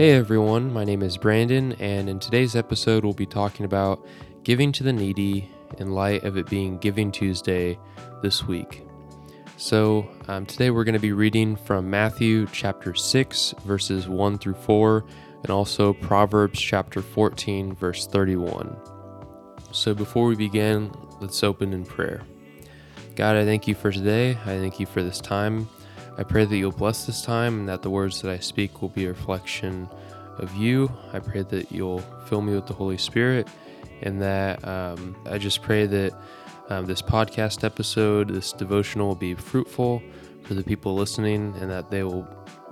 Hey everyone, my name is Brandon, and in today's episode, we'll be talking about giving to the needy in light of it being Giving Tuesday this week. So, um, today we're going to be reading from Matthew chapter 6, verses 1 through 4, and also Proverbs chapter 14, verse 31. So, before we begin, let's open in prayer. God, I thank you for today. I thank you for this time. I pray that you'll bless this time and that the words that I speak will be a reflection of you. I pray that you'll fill me with the Holy Spirit and that um, I just pray that um, this podcast episode, this devotional will be fruitful for the people listening and that they will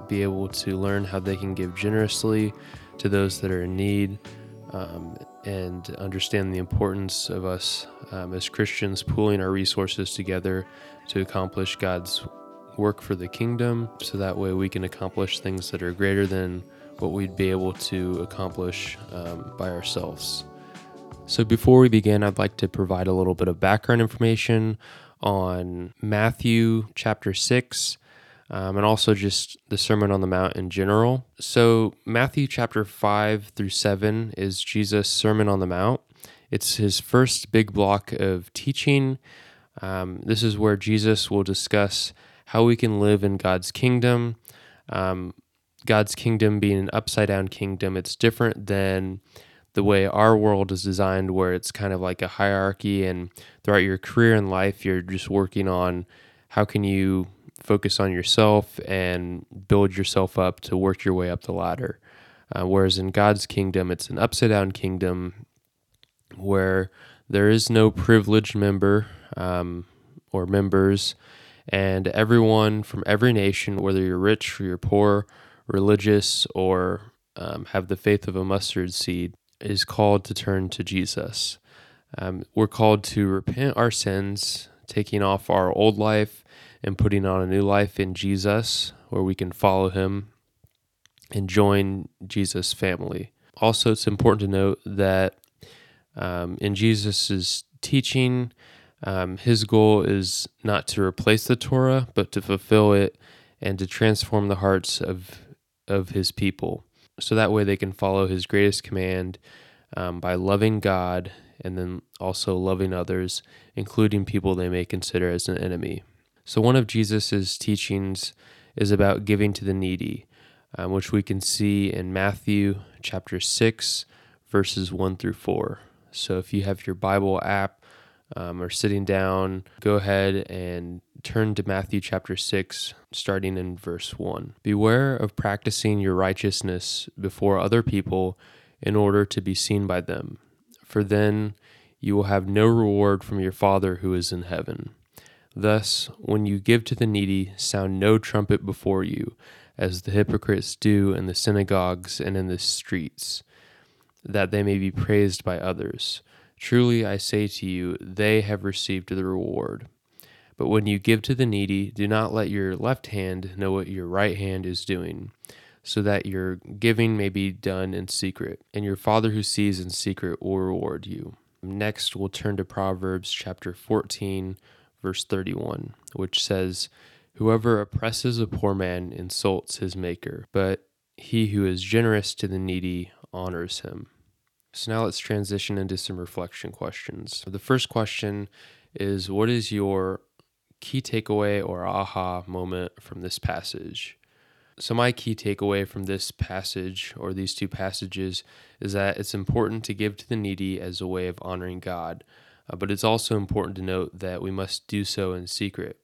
be able to learn how they can give generously to those that are in need um, and understand the importance of us um, as Christians pooling our resources together to accomplish God's work for the kingdom so that way we can accomplish things that are greater than what we'd be able to accomplish um, by ourselves. So, before we begin, I'd like to provide a little bit of background information on Matthew chapter 6 um, and also just the Sermon on the Mount in general. So, Matthew chapter 5 through 7 is Jesus' Sermon on the Mount. It's his first big block of teaching. Um, this is where Jesus will discuss how we can live in God's kingdom. Um, God's kingdom being an upside down kingdom, it's different than the way our world is designed, where it's kind of like a hierarchy, and throughout your career and life, you're just working on how can you focus on yourself and build yourself up to work your way up the ladder. Uh, whereas in God's kingdom, it's an upside down kingdom where there is no privileged member um, or members and everyone from every nation, whether you're rich or you're poor, religious or um, have the faith of a mustard seed, is called to turn to Jesus. Um, we're called to repent our sins, taking off our old life and putting on a new life in Jesus, where we can follow him and join Jesus' family. Also, it's important to note that um, in Jesus' teaching, um, his goal is not to replace the Torah, but to fulfill it and to transform the hearts of of his people, so that way they can follow his greatest command um, by loving God and then also loving others, including people they may consider as an enemy. So one of Jesus's teachings is about giving to the needy, um, which we can see in Matthew chapter six, verses one through four. So if you have your Bible app um, or sitting down, go ahead and turn to Matthew chapter 6, starting in verse 1. Beware of practicing your righteousness before other people in order to be seen by them, for then you will have no reward from your Father who is in heaven. Thus, when you give to the needy, sound no trumpet before you, as the hypocrites do in the synagogues and in the streets, that they may be praised by others. Truly I say to you, they have received the reward. But when you give to the needy, do not let your left hand know what your right hand is doing, so that your giving may be done in secret, and your Father who sees in secret will reward you. Next, we'll turn to Proverbs chapter 14, verse 31, which says, Whoever oppresses a poor man insults his maker, but he who is generous to the needy honors him. So now let's transition into some reflection questions. The first question is What is your key takeaway or aha moment from this passage? So, my key takeaway from this passage or these two passages is that it's important to give to the needy as a way of honoring God, uh, but it's also important to note that we must do so in secret.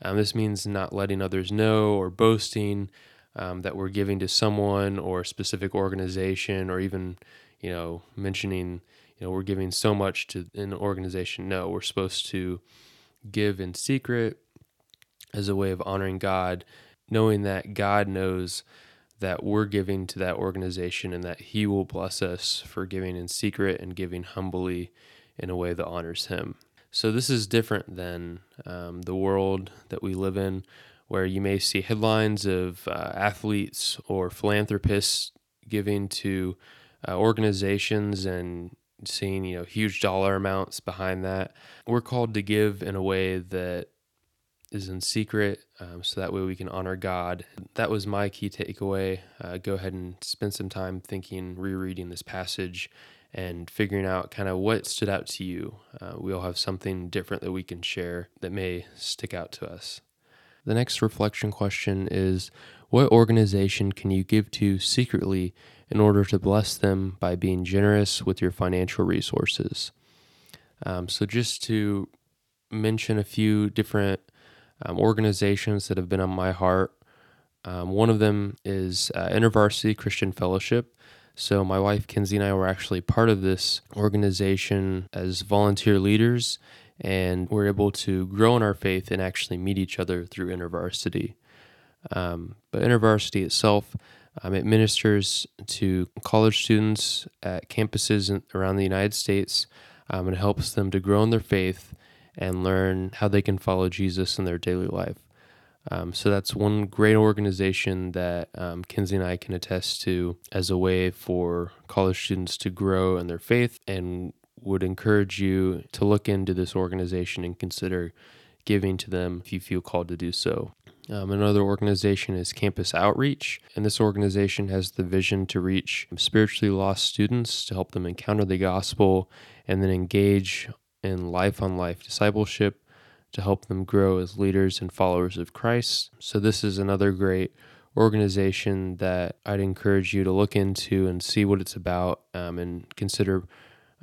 Um, this means not letting others know or boasting um, that we're giving to someone or a specific organization or even you know, mentioning, you know, we're giving so much to an organization. No, we're supposed to give in secret as a way of honoring God, knowing that God knows that we're giving to that organization and that He will bless us for giving in secret and giving humbly in a way that honors Him. So, this is different than um, the world that we live in, where you may see headlines of uh, athletes or philanthropists giving to uh, organizations and seeing you know huge dollar amounts behind that we're called to give in a way that is in secret, um, so that way we can honor God. That was my key takeaway. Uh, go ahead and spend some time thinking, rereading this passage, and figuring out kind of what stood out to you. Uh, we all have something different that we can share that may stick out to us. The next reflection question is What organization can you give to secretly in order to bless them by being generous with your financial resources? Um, so, just to mention a few different um, organizations that have been on my heart. Um, one of them is uh, InterVarsity Christian Fellowship. So, my wife Kenzie and I were actually part of this organization as volunteer leaders, and we're able to grow in our faith and actually meet each other through InterVarsity. Um, but InterVarsity itself, um, it ministers to college students at campuses around the United States um, and helps them to grow in their faith and learn how they can follow Jesus in their daily life. Um, so that's one great organization that um, Kenzie and I can attest to as a way for college students to grow in their faith and would encourage you to look into this organization and consider giving to them if you feel called to do so. Um, another organization is Campus Outreach, and this organization has the vision to reach spiritually lost students to help them encounter the gospel and then engage in life on life discipleship to help them grow as leaders and followers of Christ. So, this is another great organization that I'd encourage you to look into and see what it's about um, and consider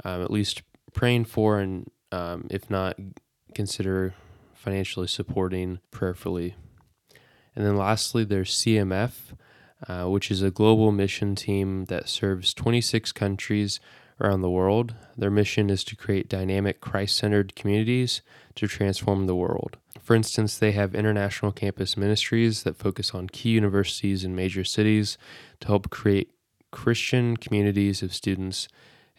um, at least praying for, and um, if not, consider financially supporting prayerfully. And then lastly, there's CMF, uh, which is a global mission team that serves 26 countries around the world. Their mission is to create dynamic, Christ centered communities to transform the world. For instance, they have international campus ministries that focus on key universities in major cities to help create Christian communities of students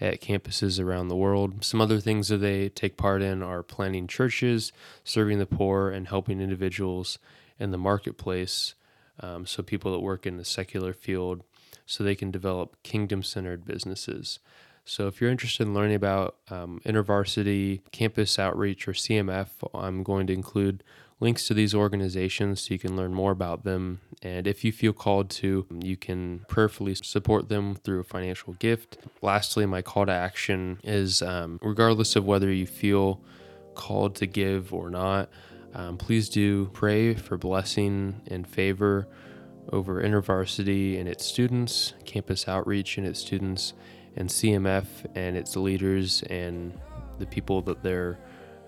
at campuses around the world. Some other things that they take part in are planning churches, serving the poor, and helping individuals in the marketplace. Um, so, people that work in the secular field, so they can develop kingdom centered businesses. So if you're interested in learning about um, InterVarsity, Campus Outreach, or CMF, I'm going to include links to these organizations so you can learn more about them. And if you feel called to, you can prayerfully support them through a financial gift. Lastly, my call to action is um, regardless of whether you feel called to give or not, um, please do pray for blessing and favor over InterVarsity and its students, Campus Outreach and its students and CMF and its leaders and the people that they're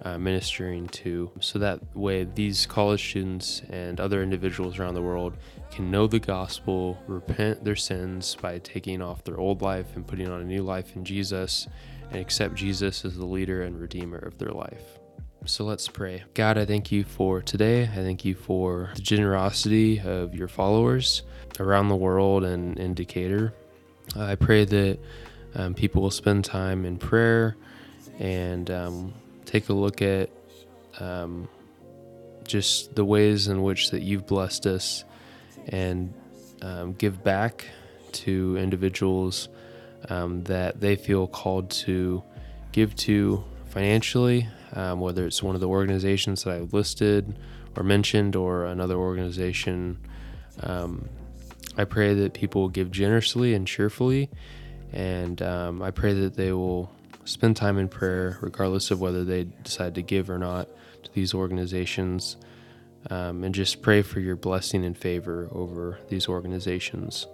uh, ministering to. So that way, these college students and other individuals around the world can know the gospel, repent their sins by taking off their old life and putting on a new life in Jesus, and accept Jesus as the leader and redeemer of their life. So let's pray. God, I thank you for today. I thank you for the generosity of your followers around the world and in Decatur. I pray that um, people will spend time in prayer and um, take a look at um, just the ways in which that you've blessed us and um, give back to individuals um, that they feel called to give to financially, um, whether it's one of the organizations that I've listed or mentioned or another organization. I pray that people will give generously and cheerfully and um, I pray that they will spend time in prayer, regardless of whether they decide to give or not to these organizations. Um, and just pray for your blessing and favor over these organizations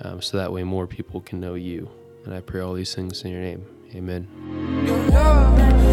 um, so that way more people can know you. And I pray all these things in your name. Amen.